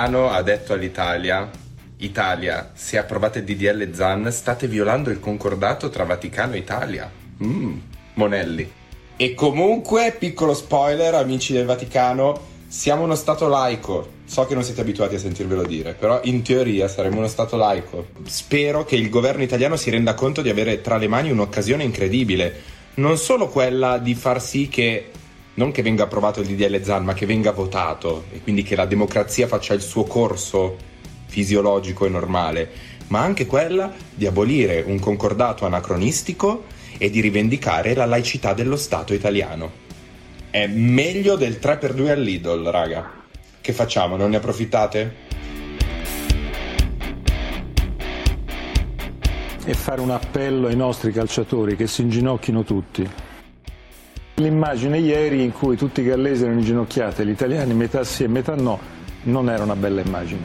Vaticano ha detto all'Italia Italia, se approvate DDL ZAN state violando il concordato tra Vaticano e Italia. Mm, Monelli. E comunque, piccolo spoiler, amici del Vaticano, siamo uno Stato laico. So che non siete abituati a sentirvelo dire, però in teoria saremo uno Stato laico. Spero che il governo italiano si renda conto di avere tra le mani un'occasione incredibile. Non solo quella di far sì che non che venga approvato il DDL ZAN, ma che venga votato e quindi che la democrazia faccia il suo corso fisiologico e normale, ma anche quella di abolire un concordato anacronistico e di rivendicare la laicità dello Stato italiano. È meglio del 3x2 all'Idol, raga. Che facciamo? Non ne approfittate? E fare un appello ai nostri calciatori che si inginocchino tutti. L'immagine ieri in cui tutti i gallesi erano inginocchiati, gli italiani metà sì e metà no, non era una bella immagine.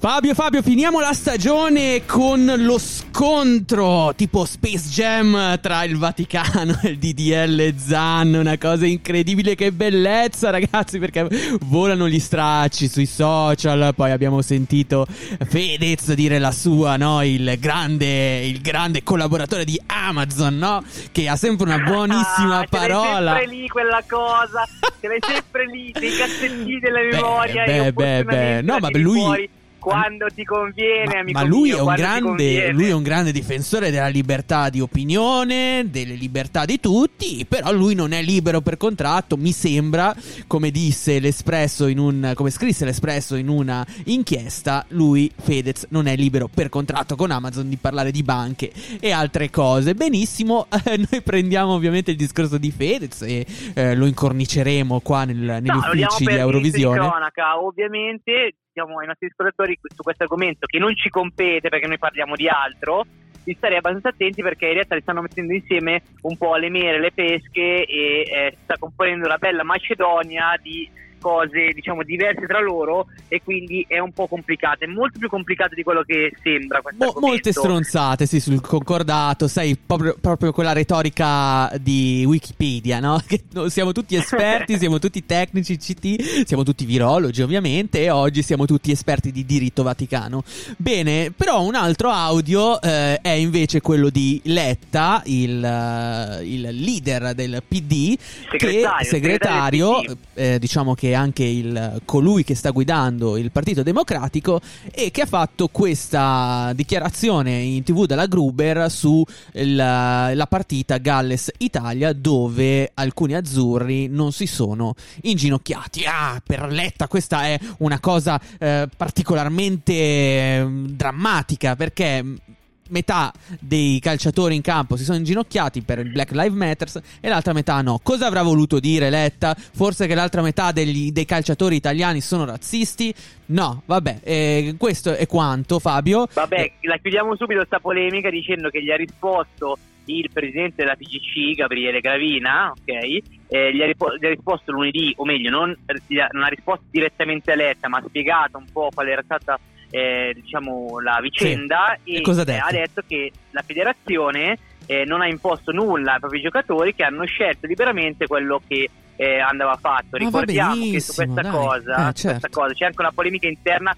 Fabio, Fabio, finiamo la stagione con lo scontro tipo Space Jam tra il Vaticano e il DDL Zan. Una cosa incredibile, che bellezza, ragazzi, perché volano gli stracci sui social. Poi abbiamo sentito Fedez dire la sua, no? Il grande, il grande collaboratore di Amazon, no? Che ha sempre una buonissima ah, parola. Sempre lì quella cosa, ce l'hai sempre lì, dei cassettini della memoria. Beh, beh, beh, no, ma lui. Fuori quando ti conviene, ma, amico ma lui, mio, è un grande, lui è un grande difensore della libertà di opinione, delle libertà di tutti, però lui non è libero per contratto, mi sembra, come disse l'Espresso in un come scrisse l'Espresso in una inchiesta, lui Fedez non è libero per contratto con Amazon di parlare di banche e altre cose. Benissimo, eh, noi prendiamo ovviamente il discorso di Fedez e eh, lo incorniceremo qua nel, negli no, uffici di Eurovisione. Cronaca, ovviamente diciamo ai nostri ascoltatori su questo argomento che non ci compete perché noi parliamo di altro, di stare abbastanza attenti perché in realtà li stanno mettendo insieme un po' le mere, le pesche e eh, sta componendo la bella Macedonia di cose diciamo diverse tra loro e quindi è un po' complicata, è molto più complicata di quello che sembra. Mo- molte stronzate sì sul concordato, sai, proprio, proprio quella retorica di Wikipedia, no? Che siamo tutti esperti, siamo tutti tecnici, CT, siamo tutti virologi ovviamente e oggi siamo tutti esperti di diritto vaticano. Bene, però un altro audio eh, è invece quello di Letta, il, uh, il leader del PD, segretario, che segretario, segretario eh, diciamo che anche il, colui che sta guidando il Partito Democratico e che ha fatto questa dichiarazione in tv dalla Gruber sulla partita Galles-Italia dove alcuni azzurri non si sono inginocchiati. Ah, per Letta questa è una cosa eh, particolarmente eh, drammatica perché metà dei calciatori in campo si sono inginocchiati per il Black Lives Matter e l'altra metà no. Cosa avrà voluto dire Letta? Forse che l'altra metà degli, dei calciatori italiani sono razzisti? No, vabbè, eh, questo è quanto Fabio. Vabbè, la chiudiamo subito questa polemica dicendo che gli ha risposto il presidente della TGC, Gabriele Gravina, ok? Eh, gli, ha ripo- gli, ha risposto lunedì, o meglio, non, non ha risposto direttamente a Letta, ma ha spiegato un po' qual era stata eh, diciamo, la vicenda sì. e, e detto? ha detto che la federazione eh, non ha imposto nulla ai propri giocatori che hanno scelto liberamente quello che eh, andava fatto. Ricordiamo che su questa cosa, eh, certo. questa cosa c'è anche una polemica interna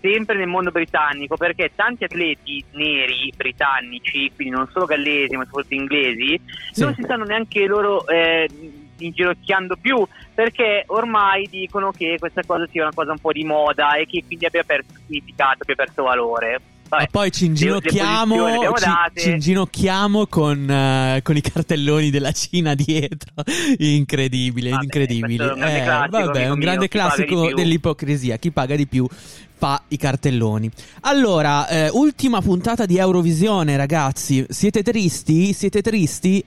sempre nel mondo britannico perché tanti atleti neri britannici, quindi non solo gallesi ma soprattutto inglesi, sì. non si sanno neanche loro eh, inginocchiando più perché ormai dicono che questa cosa sia una cosa un po' di moda e che quindi abbia perso significato, abbia perso valore. Vabbè, e poi ci inginocchiamo, ci, ci inginocchiamo con, uh, con, i cartelloni della Cina dietro. incredibile, vabbè, incredibile. È un grande eh, classico, vabbè, un grande classico di dell'ipocrisia. Chi paga di più fa i cartelloni. Allora, eh, ultima puntata di Eurovisione, ragazzi. Siete tristi? Siete tristi?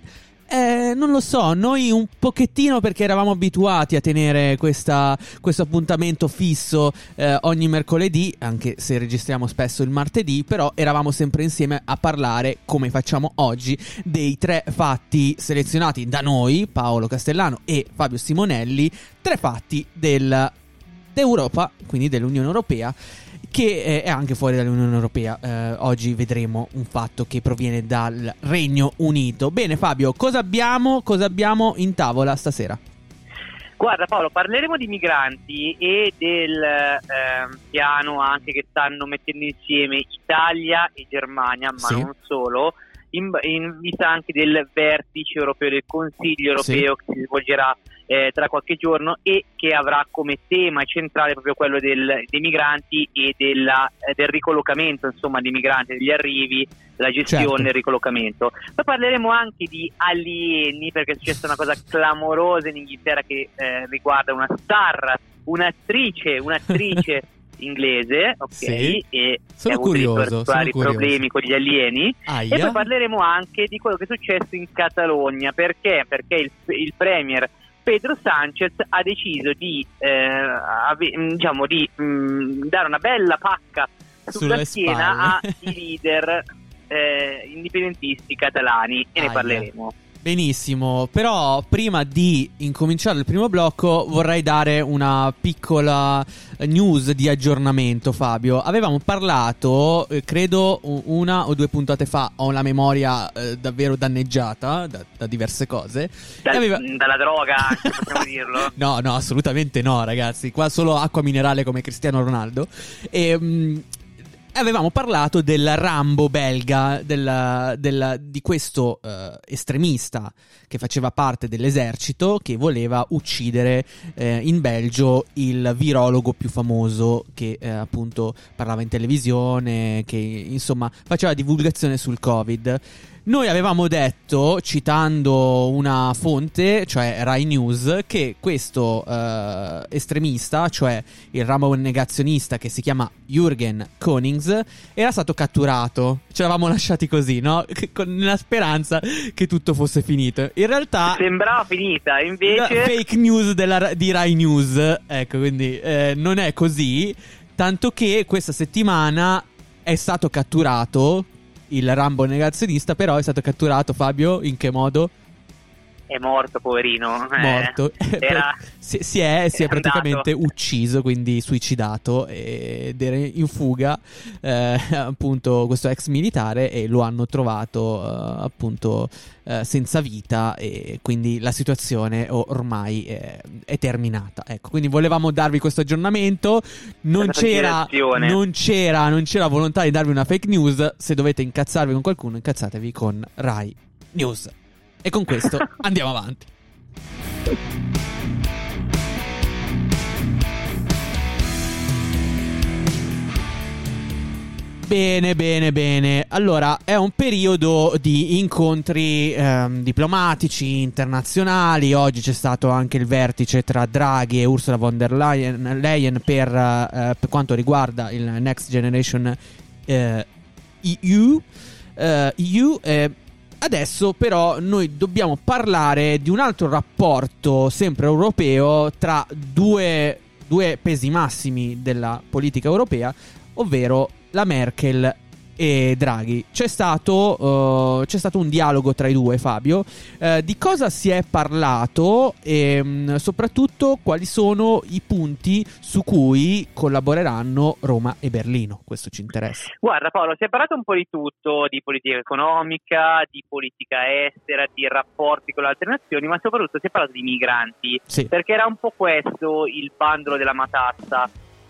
Eh, non lo so, noi un pochettino perché eravamo abituati a tenere questa, questo appuntamento fisso eh, ogni mercoledì, anche se registriamo spesso il martedì, però eravamo sempre insieme a parlare, come facciamo oggi, dei tre fatti selezionati da noi, Paolo Castellano e Fabio Simonelli, tre fatti del, d'Europa, quindi dell'Unione Europea che eh, è anche fuori dall'Unione Europea. Eh, oggi vedremo un fatto che proviene dal Regno Unito. Bene, Fabio, cosa abbiamo, cosa abbiamo in tavola stasera? Guarda Paolo, parleremo di migranti e del eh, piano anche che stanno mettendo insieme Italia e Germania, ma Sì. non solo, in, in vista anche del vertice europeo, del Consiglio europeo che si svolgerà eh, tra qualche giorno e che avrà come tema centrale proprio quello del- dei migranti e della- eh, del ricollocamento insomma dei migranti, degli arrivi, la gestione Certo. e il ricollocamento. Poi parleremo anche di alieni perché è successa una cosa clamorosa in Inghilterra che eh, riguarda una star, un'attrice, un'attrice inglese, ok? Sì. E Sono curioso, sono curioso. problemi con gli alieni. E Aia. poi parleremo anche di quello che è successo in Catalogna. Perché? Perché il, il premier Pedro Sanchez ha deciso di, eh, ave- mh, diciamo, di mh, dare una bella pacca sulla schiena ai leader eh, indipendentisti catalani e ne Aia. parleremo. Benissimo, però prima di incominciare il primo blocco vorrei dare una piccola eh, news di aggiornamento Fabio. Avevamo parlato, eh, credo una o due puntate fa, ho la memoria eh, davvero danneggiata da, da diverse cose. E aveva- Dalla droga, possiamo dirlo. No, no, assolutamente no, ragazzi. Qua solo acqua minerale come Cristiano Ronaldo. E, mh, avevamo parlato del Rambo belga, del- del- di questo eh, estremista che faceva parte dell'esercito che voleva uccidere eh, in Belgio il virologo più famoso che eh, appunto parlava in televisione, che insomma faceva divulgazione sul Covid. Noi avevamo detto, citando una fonte, cioè Rai News, che questo eh, estremista, cioè il ramo negazionista che si chiama Jürgen Konings, era stato catturato. Ce l'avevamo lasciati così, no? Con nella speranza che tutto fosse finito. In realtà... Sembrava finita, la invece... fake news della- di Rai News, ecco, quindi eh, non è così. Tanto che questa settimana è stato catturato il Rambo negazionista, però è stato catturato Fabio in che modo? È morto, poverino. Eh, Morto. era- si, si è, si è è praticamente ucciso, quindi suicidato ed era in fuga eh, appunto questo ex militare e lo hanno trovato eh, appunto eh, senza vita e quindi la situazione ormai è, terminata. Ecco, quindi volevamo darvi questo aggiornamento. Non c'era, non c'era, non c'era volontà di darvi una fake news. Se dovete incazzarvi con qualcuno, incazzatevi con Rai News. E con questo andiamo avanti. Bene, bene, bene. Allora, è un periodo di incontri ehm, diplomatici internazionali. Oggi c'è stato anche il vertice tra Draghi e Ursula von der Leyen, Leyen per, eh, per quanto riguarda il Next Generation eh, EU. eh, EU eh, Adesso però noi dobbiamo parlare di un altro rapporto sempre europeo tra due, due pesi massimi della politica europea, ovvero la Merkel e Draghi. C'è stato, eh, c'è stato un dialogo tra i due, Fabio. Eh, di cosa si è parlato e mh, soprattutto quali sono i punti su cui collaboreranno Roma e Berlino? Questo ci interessa. Guarda Paolo, si è parlato un po' di tutto, di politica economica, di politica estera, di rapporti con le altre nazioni, ma soprattutto si è parlato di migranti, Sì. perché era un po' questo il bandolo della matassa.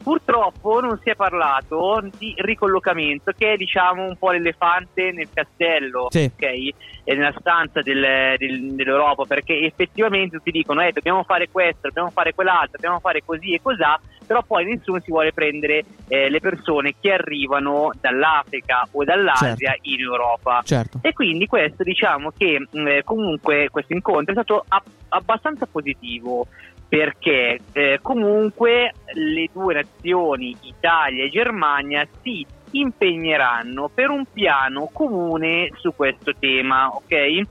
Purtroppo non si è parlato di ricollocamento, che è diciamo un po' l'elefante nel castello, Sì. ok? E nella stanza del- del- dell'Europa, perché effettivamente tutti dicono eh, dobbiamo fare questo, dobbiamo fare quell'altro, dobbiamo fare così e cosà, però poi nessuno si vuole prendere eh, le persone che arrivano dall'Africa o dall'Asia in Europa. Certo. E quindi questo diciamo che mh, eh, comunque questo incontro è stato ab- abbastanza positivo perché eh, comunque le due nazioni, Italia e Germania, si impegneranno per un piano comune su questo tema, ok?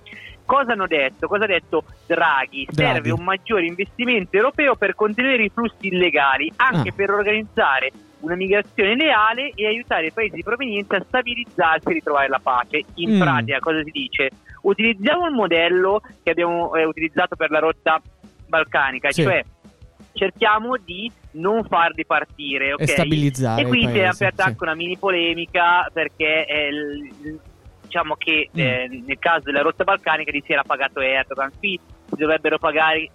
Cosa hanno detto? Cosa ha detto Draghi? Draghi. Serve un maggiore investimento europeo per contenere i flussi illegali, anche Ah. per organizzare una migrazione leale e aiutare i paesi di provenienza a stabilizzarsi e ritrovare la pace. In Mm. pratica, cosa si dice? Utilizziamo il modello che abbiamo eh, utilizzato per la rotta balcanica, Sì. cioè cerchiamo di non farli partire, ok? E stabilizzare E qui i si è aperta sì. anche una mini polemica perché eh, il- diciamo che Mm. eh, nel caso della rotta balcanica gli si era pagato Erdogan, qui si dovrebbero pagare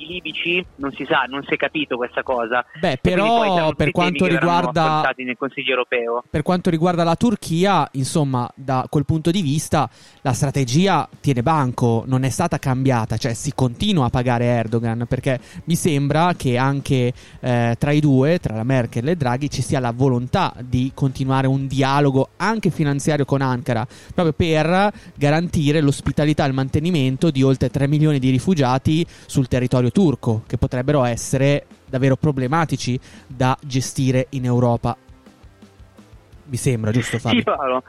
i libici non si sa, non si è capito questa cosa. Beh, però per quanto riguarda nel Consiglio europeo. Per quanto riguarda la Turchia, insomma, da quel punto di vista la strategia tiene banco, non è stata cambiata, cioè si continua a pagare Erdogan perché mi sembra che anche eh, tra i due, tra la Merkel e Draghi ci sia la volontà di continuare un dialogo anche finanziario con Ankara, proprio per garantire l'ospitalità e il mantenimento di oltre 3 milioni di rifugiati sul territorio turco, che potrebbero essere davvero problematici da gestire in Europa. Mi sembra, giusto Fabio? Sì, Paolo.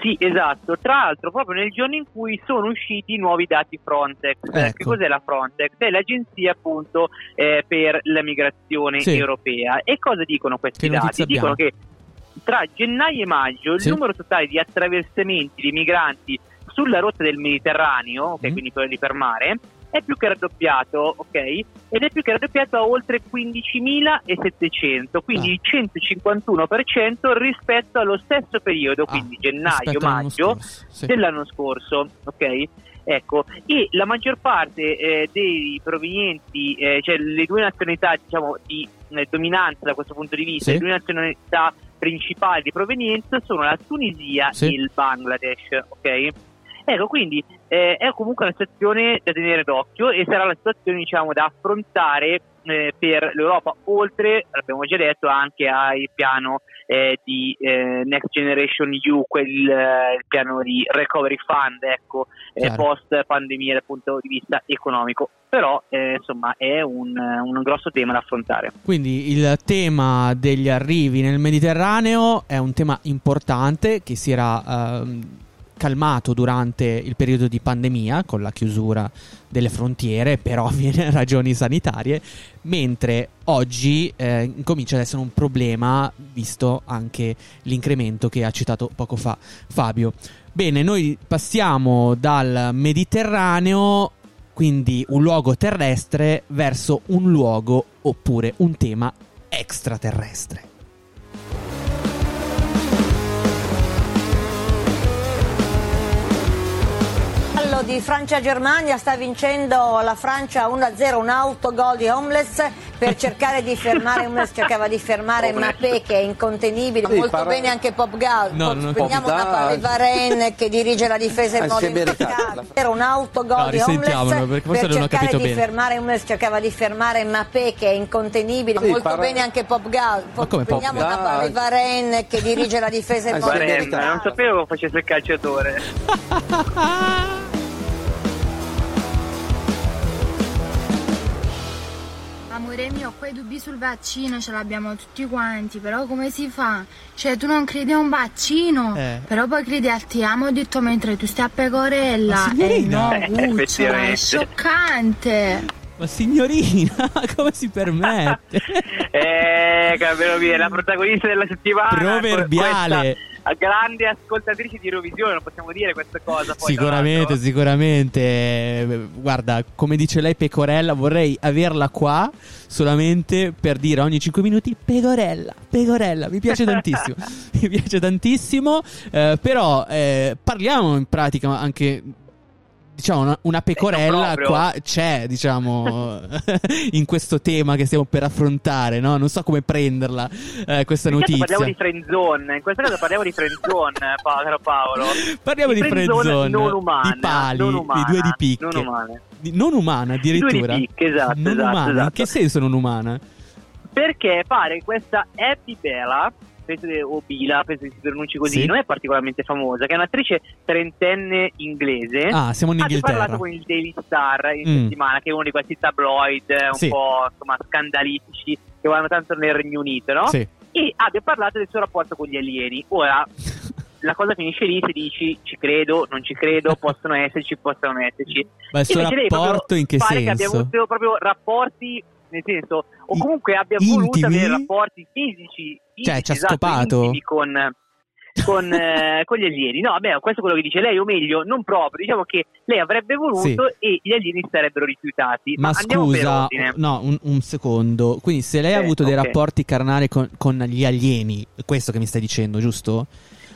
Sì, esatto. Tra l'altro, proprio nel giorno in cui sono usciti i nuovi dati Frontex. Ecco. Che cos'è la Frontex? È l'agenzia appunto eh, per la migrazione sì. europea. E cosa dicono questi dati? Dicono che tra gennaio e maggio il numero totale di attraversamenti di migranti sulla rotta del Mediterraneo, ok, mm. quindi quelli per mare, è più che raddoppiato, ok? Ed è più che raddoppiato a oltre 15.700, quindi il 151% rispetto allo stesso periodo, ah, quindi gennaio-maggio sì. dell'anno scorso, ok? Ecco, e la maggior parte eh, dei provenienti, eh, cioè le due nazionalità diciamo di eh, dominanza da questo punto di vista, sì. le due nazionalità principali di provenienza sono la Tunisia sì. e il Bangladesh, ok? Ecco, quindi eh, è comunque una situazione da tenere d'occhio e sarà la situazione diciamo, da affrontare eh, per l'Europa, oltre, l'abbiamo già detto, anche al piano eh, di eh, Next Generation EU, quel eh, piano di Recovery Fund, ecco, eh, post pandemia dal punto di vista economico. Però insomma è un, un grosso tema da affrontare. Quindi il tema degli arrivi nel Mediterraneo è un tema importante che si era ehm, calmato durante il periodo di pandemia con la chiusura delle frontiere per ovvie ragioni sanitarie, mentre oggi eh, comincia ad essere un problema visto anche l'incremento che ha citato poco fa Fabio. Bene, noi passiamo dal Mediterraneo, quindi un luogo terrestre, verso un luogo oppure un tema extraterrestre. Di Francia-Germania. Sta vincendo la Francia 1-0 un autogol di Homeless per cercare di fermare Homeless cercava di fermare Mappé che è incontenibile. Sì, molto parla... bene anche Pop Gal no, no, vediamo una palla Varenne che dirige la difesa in ah, modo impeccabile. Era un autogol no, di Homeless per cercare di fermare Homeless cercava di fermare Mappé che è incontenibile. Sì, molto parla... bene anche Pop Gal. Vediamo una palla Varenne che dirige la difesa in modo impeccabile. Non sapevo che facesse il calciatore Mio, quei dubbi sul vaccino ce l'abbiamo tutti quanti, però come si fa? Cioè, tu non credi a un vaccino, eh. però poi credi al ti amo, ho detto mentre tu stai a pecorella. Eh no, Guccia, è scioccante. Ma signorina, come si permette? eh, capito la protagonista della settimana. Proverbiale. Questa grande ascoltatrice di Eurovisione, non possiamo dire questa cosa. Poi, sicuramente, sicuramente. Guarda, come dice lei Pecorella, vorrei averla qua solamente per dire ogni 5 minuti Pecorella, Pecorella, mi piace tantissimo. mi piace tantissimo, eh, però eh, parliamo in pratica anche diciamo una, una pecorella qua c'è diciamo in questo tema che stiamo per affrontare no? non so come prenderla eh, questa notizia. parliamo di friendzone in questo caso parliamo di friendzone caro Paolo. Parliamo di, di friendzone non umana, di pali non umana, di due di picche. non umana di, non umana addirittura? di picche, esatto, non esatto, umana? Esatto. in che senso non umana? perché pare questa Happy Bella penso che, o Bila, penso che si pronunci così, sì. non è particolarmente famosa, che è un'attrice trentenne inglese. Ah, siamo in Inghilterra. Ha parlato con il Daily Star in mm. settimana, che è uno di questi tabloid un sì. po' insomma, scandalistici che vanno tanto nel Regno Unito, no? Sì. E abbia parlato del suo rapporto con gli alieni. Ora, la cosa finisce lì se dici ci credo, non ci credo, possono esserci, possono esserci. Ma il suo rapporto in che senso? Che abbiamo avuto proprio rapporti nel senso, o comunque abbia intimi? voluto avere rapporti fisici, fisici cioè ci ha esatto, scopato con, con, eh, con, gli alieni. No, beh, questo è quello che dice lei, o meglio, non proprio. Diciamo che lei avrebbe voluto sì. e gli alieni sarebbero rifiutati. Ma, Ma scusa, no, un, un, secondo. Quindi, se lei eh, ha avuto okay. dei rapporti carnali con, con, gli alieni, questo che mi stai dicendo, giusto?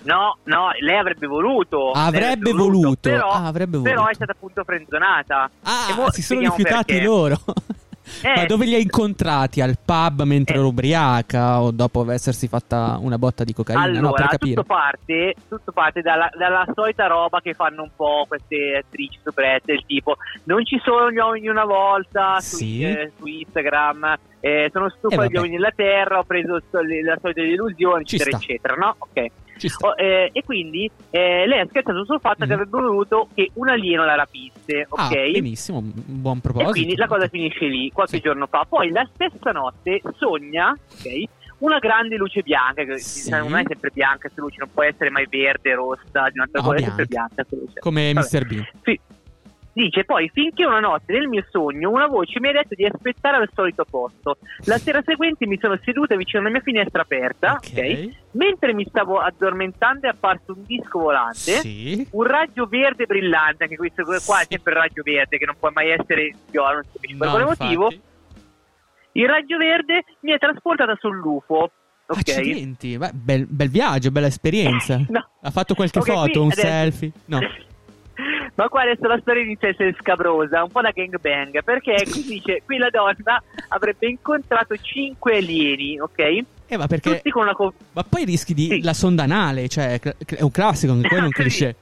No, no, lei avrebbe voluto. Avrebbe, voluto, voluto, però, ah, avrebbe voluto. però, è stata appunto frenzonata. Ah, si sono rifiutati perché. loro. Eh, Ma dove li hai incontrati? Al pub mentre eh. ero ubriaca o dopo essersi fatta una botta di cocaina? Allora, no, per capire. Tutto parte, tutto parte dalla, dalla, solita roba che fanno un po' queste attrici soprette, del tipo non ci sono gli uomini una volta sì. su, eh, su, Instagram, eh, sono stufo degli uomini della Terra, ho preso la solita illusione, eccetera, eccetera, no? Ok. Oh, eh, e quindi eh, lei ha scherzato sul fatto mm. che avrebbe voluto che un alieno la rapisse. Ah, ok, ah, benissimo, un buon proposito. E quindi la cosa finisce lì, qualche sì. giorno fa. Poi la stessa notte sogna, ok? Una grande luce bianca, che sì. non è sempre bianca questa luce, non può essere mai verde, rossa, di un'altra no, cosa, è sempre bianca. Come Vabbè. Mr. Bean. Sì. Dice poi finché una notte nel mio sogno una voce mi ha detto di aspettare al solito posto. La sera seguente mi sono seduta vicino alla mia finestra aperta, okay. Okay? mentre mi stavo addormentando è apparso un disco volante, sì. un raggio verde brillante, anche questo qua sì. è sempre il raggio verde che non può mai essere viola, non si capisce per quale motivo. Il raggio verde mi è trasportata sull'UFO. Okay. Accidenti, Beh, bel, bel, viaggio, bella esperienza. no. Ha fatto qualche okay, foto, un adesso... selfie? No. Ma qua adesso la storia inizia a essere scabrosa, un po' da gangbang, perché qui dice, qui la donna avrebbe incontrato cinque alieni, ok? Eh, ma perché... Tutti con una co- ma poi rischi di sì. la sonda anale, cioè è un classico che poi non cresce.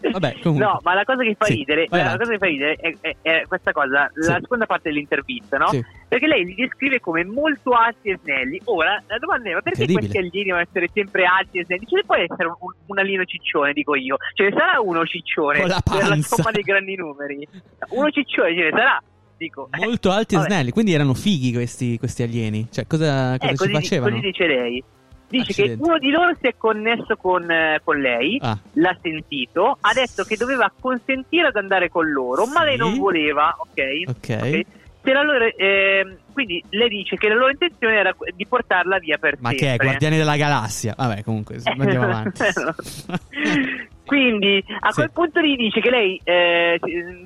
Vabbè, No, ma la cosa che fa sì, ridere, la cosa che fa ridere è, è, è questa cosa, sì. la seconda parte dell'intervista, no? Sì. Perché lei li descrive come molto alti e snelli. Ora, la domanda è: ma perché questi alieni devono essere sempre alti e snelli? Ce ne può essere un, un alieno ciccione, dico io. Ce ne sarà uno ciccione Con la per la somma dei grandi numeri. Uno ciccione ce ne sarà. Dico, molto alti e snelli, quindi erano fighi questi, questi alieni. Cioè, cosa, cosa eh, ci facevano? Così dice lei. Dice Accidenti. che uno di loro si è connesso con, eh, con lei, ah. l'ha sentito, ha detto che doveva consentire ad andare con loro, sì. ma lei non voleva, ok? Ok. okay. Loro, eh, quindi lei dice che la loro intenzione era di portarla via per ma sempre. Che è? Guardiani della Galassia? Vabbè, comunque, andiamo avanti. quindi a quel punto lì dice che lei eh,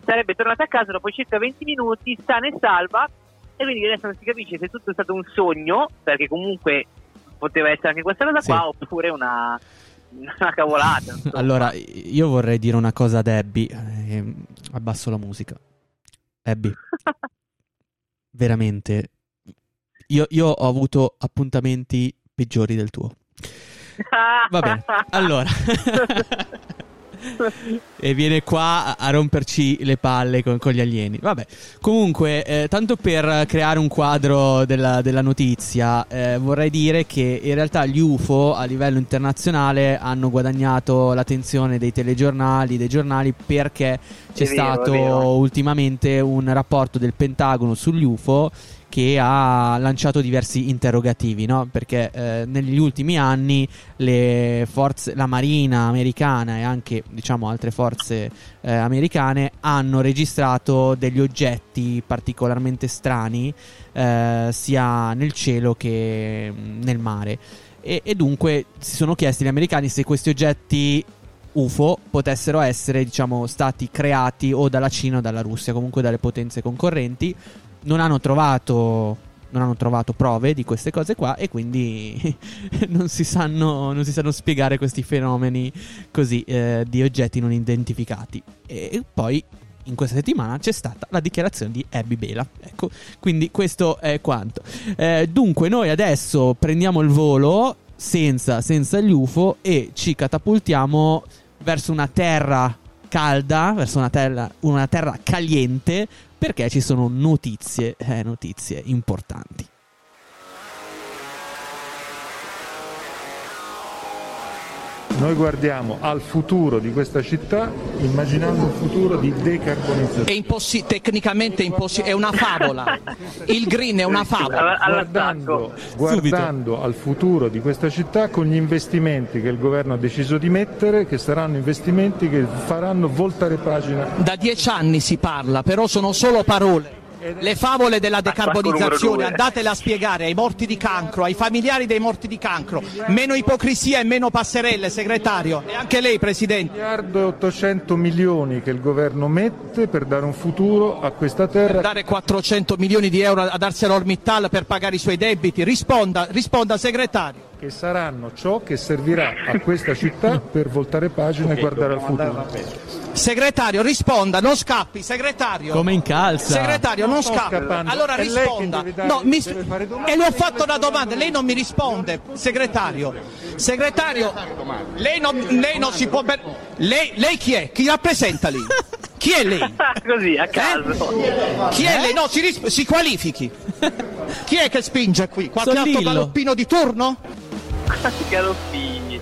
sarebbe tornata a casa dopo circa 20 minuti, sana e salva, e quindi adesso non si capisce se tutto è stato un sogno, perché comunque poteva essere anche questa cosa sì. qua oppure una, una cavolata. Allora, io vorrei dire una cosa ad Abby. Eh, abbasso la musica. Abby, veramente, io, io ho avuto appuntamenti peggiori del tuo. Va bene, allora. e viene qua a romperci le palle con, con gli alieni. Vabbè, comunque, eh, tanto per creare un quadro della, della notizia, eh, vorrei dire che in realtà gli UFO a livello internazionale hanno guadagnato l'attenzione dei telegiornali, dei giornali, perché c'è vero, stato ultimamente un rapporto del Pentagono sugli UFO che ha lanciato diversi interrogativi, no? perché eh, negli ultimi anni forze, la Marina americana e anche diciamo, altre forze eh, americane hanno registrato degli oggetti particolarmente strani eh, sia nel cielo che mm, nel mare. E, e dunque si sono chiesti gli americani se questi oggetti UFO potessero essere, diciamo, stati creati o dalla Cina o dalla Russia, comunque dalle potenze concorrenti, non hanno trovato non hanno trovato prove di queste cose qua e quindi non, si sanno, non si sanno spiegare questi fenomeni così eh, di oggetti non identificati. E poi in questa settimana c'è stata la dichiarazione di Abby Bela. Ecco, quindi questo è quanto. Eh, dunque, noi adesso prendiamo il volo senza, senza gli UFO e ci catapultiamo verso una terra calda, verso una terra, una terra caliente, perché ci sono notizie, eh, notizie importanti. Noi guardiamo al futuro di questa città immaginando un futuro di decarbonizzazione. È impossi- tecnicamente impossibile, è una favola. Il green è una favola. Guardando, guardando al futuro di questa città con gli investimenti che il governo ha deciso di mettere, che saranno investimenti che faranno voltare pagina. Da dieci anni si parla, però sono solo parole. Le favole della decarbonizzazione andatele a spiegare ai morti di cancro, ai familiari dei morti di cancro. Meno ipocrisia e meno passerelle, segretario. E anche lei, Presidente. Miliardo e 800 milioni che il governo mette per dare un futuro a questa terra. Per dare 400 milioni di euro ad ArcelorMittal per pagare i suoi debiti. Risponda, risponda, segretario che saranno ciò che servirà a questa città per voltare pagina e guardare al futuro. Segretario, risponda, non scappi, segretario. Come in calza. Segretario, non scappi. Allora risponda. No, mi... E le ho fatto una domanda, lei non mi risponde, segretario. Segretario, lei non, lei non si può... Lei, lei chi è? Chi rappresenta lì? Chi è lei? Così, a caso. Eh? Chi è lei? No, si, ris- si qualifichi. Chi è che spinge qui? Qualche altro galoppino di turno? Galoppini.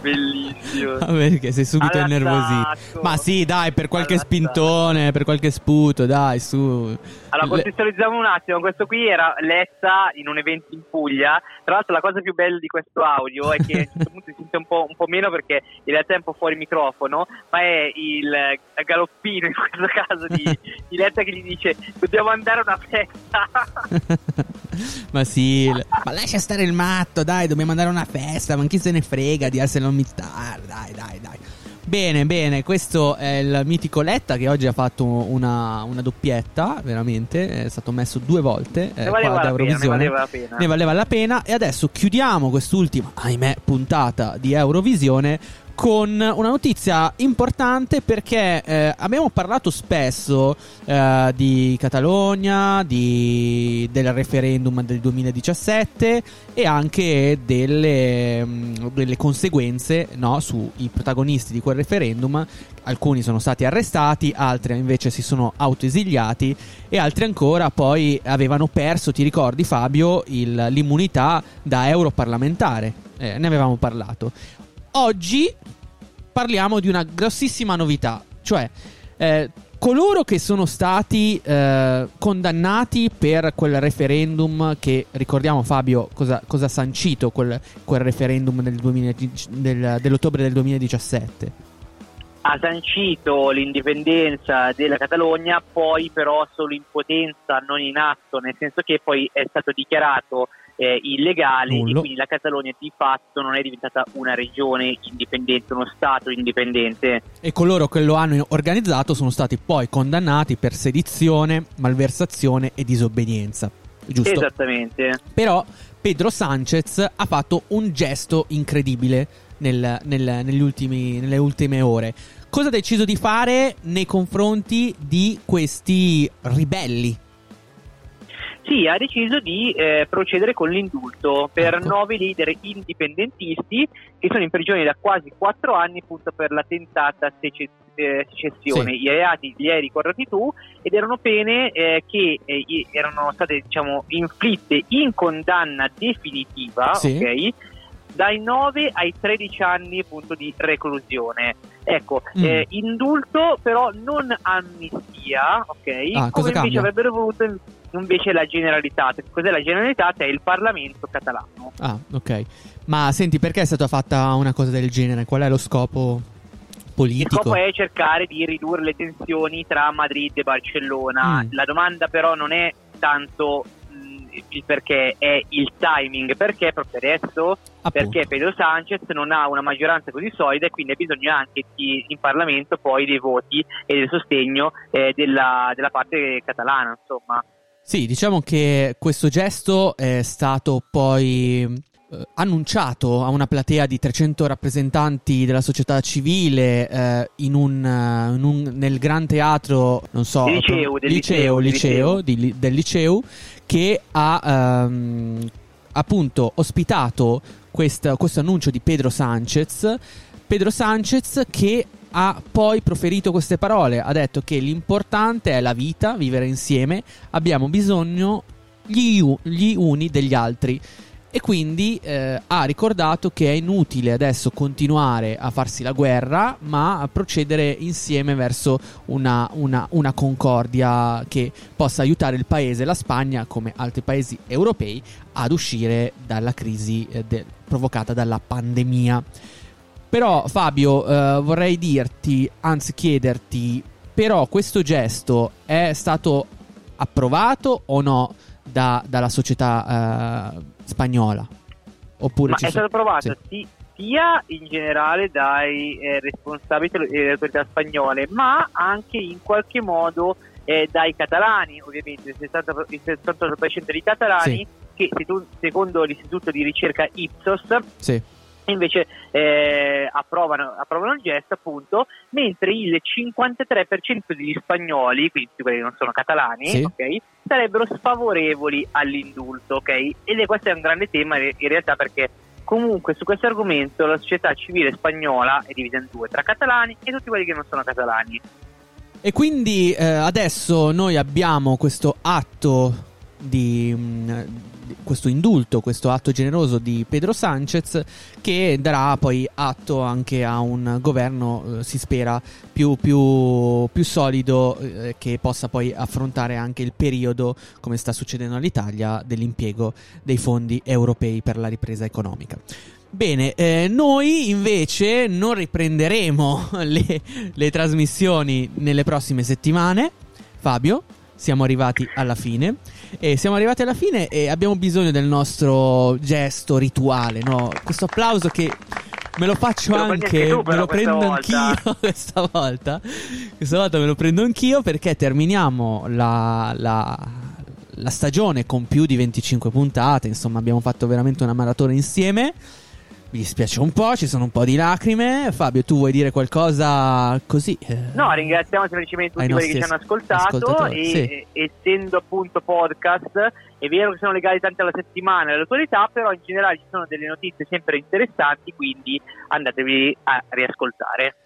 Bellissimo. Ah, perché sei subito innervosito. Ma sì, dai, per qualche spintone, per qualche sputo, dai, su. Allora, contestualizziamo un attimo. Questo qui era Letta in un evento in Puglia. Tra l'altro, la cosa più bella di questo audio è che a un certo punto si sente un po', un po', meno perché in realtà è un po' fuori microfono, ma è il galoppino in questo caso di, di Letta che gli dice: Dobbiamo andare a una festa. ma sì, ma lascia stare il matto, dai, dobbiamo andare a una festa. Ma chi se ne frega di ArcelorMittal, dai, dai, dai. Bene, bene, questo è il mitico Letta che oggi ha fatto una, una doppietta, veramente, è stato messo due volte eh, ne valeva, la pena, ne valeva la pena. Ne valeva la pena e adesso chiudiamo quest'ultima, ahimè, puntata di Eurovisione con una notizia importante perché eh, abbiamo parlato spesso eh, di Catalogna, di, del referendum del 2017 e anche delle, mm, delle conseguenze no, sui protagonisti di quel referendum. Alcuni sono stati arrestati, altri invece si sono autoesiliati e altri ancora poi avevano perso, ti ricordi Fabio, il, l'immunità da europarlamentare. Eh, ne avevamo parlato. Oggi parliamo di una grossissima novità, cioè eh, coloro che sono stati eh, condannati per quel referendum che ricordiamo Fabio cosa, ha sancito quel, quel referendum del 2000, del, dell'ottobre del 2017 ha sancito l'indipendenza della Catalogna, poi però solo in potenza, non in atto, nel senso che poi è stato dichiarato eh, illegali Nullo. e quindi la Catalogna di fatto non è diventata una regione indipendente, uno Stato indipendente. E coloro che lo hanno organizzato sono stati poi condannati per sedizione, malversazione e disobbedienza. Giusto? Esattamente. Però Pedro Sanchez ha fatto un gesto incredibile nel, nel, ultimi, nelle ultime ore. Cosa ha deciso di fare nei confronti di questi ribelli sì, ha deciso di eh, procedere con l'indulto per ecco. nove leader indipendentisti che sono in prigione da quasi quattro anni appunto per la tentata sece- eh, secessione. Sì. I reati li hai ricordati tu ed erano pene eh, che eh, erano state diciamo inflitte in condanna definitiva, sì. ok? dai 9 ai 13 anni appunto di reclusione. Ecco, mm. eh, indulto però non amnistia, ok? Ah, come invece cambia? avrebbero voluto invece la generalitat. Cos'è la generalitat? È il Parlamento catalano. Ah, ok. Ma senti, perché è stata fatta una cosa del genere? Qual è lo scopo? Politico. Il scopo è cercare di ridurre le tensioni tra Madrid e Barcellona. Mm. La domanda però non è tanto il perché è il timing, perché proprio adesso, Appunto. perché Pedro Sanchez non ha una maggioranza così solida e quindi ha bisogno anche di, in Parlamento poi dei voti e del sostegno eh, della, della parte catalana, insomma. Sì, diciamo che questo gesto è stato poi eh, annunciato a una platea di 300 rappresentanti della società civile eh, in un, uh, in un, nel Gran Teatro, non so, liceo, del liceo, liceo, liceo. Di, del liceo, che ha um, appunto ospitato questo, questo annuncio di Pedro Sanchez. Pedro Sanchez che ha poi proferito queste parole, ha detto che l'importante è la vita, vivere insieme, abbiamo bisogno gli, gli uni degli altri. E quindi eh, ha ricordato che è inutile adesso continuare a farsi la guerra, ma procedere insieme verso una, una, una concordia che possa aiutare il paese, la Spagna, come altri paesi europei, ad uscire dalla crisi eh, de- provocata dalla pandemia. Però Fabio, eh, vorrei dirti, anzi chiederti, però questo gesto è stato approvato o no da, dalla società eh, spagnola? Oppure Ma è stato approvato sì. sia in generale dai eh, responsabili delle autorità spagnole, ma anche in qualche modo eh, dai catalani, ovviamente il 60%, il 68% dei catalani, sì. che secondo l'istituto di ricerca Ipsos sì invece eh, approvano, approvano, il gesto appunto, mentre il 53% degli spagnoli, quindi quelli che non sono catalani, sì. okay, sarebbero sfavorevoli all'indulto, ok? Ed è questo è un grande tema in realtà perché comunque su questo argomento la società civile spagnola è divisa in due, tra catalani e tutti quelli che non sono catalani. E quindi eh, adesso noi abbiamo questo atto di, mh, mm, questo indulto, questo atto generoso di Pedro Sanchez che darà poi atto anche a un governo, eh, si spera, più, più, più solido eh, che possa poi affrontare anche il periodo, come sta succedendo all'Italia, dell'impiego dei fondi europei per la ripresa economica. Bene, eh, noi invece non riprenderemo le, le trasmissioni nelle prossime settimane. Fabio? siamo arrivati alla fine. E siamo arrivati alla fine e abbiamo bisogno del nostro gesto rituale, no? Questo applauso che me lo faccio me anche, tu, me lo prendo volta. anch'io questa volta. Questa volta me lo prendo anch'io perché terminiamo la, la, la stagione con più di 25 puntate. Insomma, abbiamo fatto veramente una maratona insieme. Mi dispiace un po', ci sono un po' di lacrime. Fabio, tu vuoi dire qualcosa così? Eh, no, ringraziamo semplicemente tutti quelli che ci hanno ascoltato e sì. essendo appunto podcast è vero che sono legati tanto alla settimana e all'attualità, però in generale ci sono delle notizie sempre interessanti, quindi andatevi a riascoltare.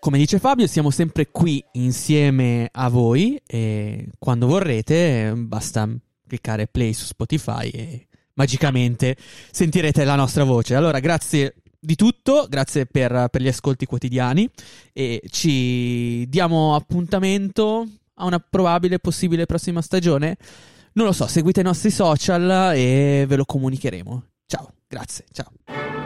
Come dice Fabio, siamo sempre qui insieme a voi e quando vorrete basta cliccare play su Spotify e magicamente sentirete la nostra voce. Allora, grazie di tutto, grazie per, per, gli ascolti quotidiani e ci diamo appuntamento a una probabile possibile prossima stagione. Non lo so, seguite i nostri social e ve lo comunicheremo. Ciao, grazie, ciao.